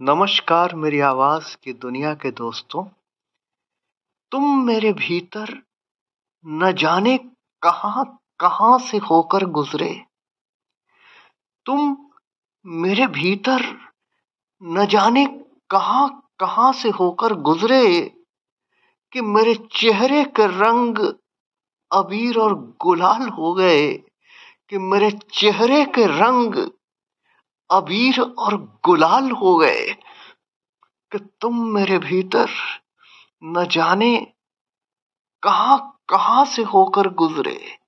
नमस्कार मेरी आवाज़ की दुनिया के दोस्तों। तुम मेरे भीतर न जाने कहाँ कहाँ से होकर गुजरे। तुम मेरे भीतर न जाने कहाँ कहाँ से होकर गुजरे कि मेरे चेहरे के रंग अबीर और गुलाल हो गए, कि मेरे चेहरे के रंग अबीर और गुलाल हो गए कि तुम मेरे भीतर न जाने कहाँ कहाँ से होकर गुजरे।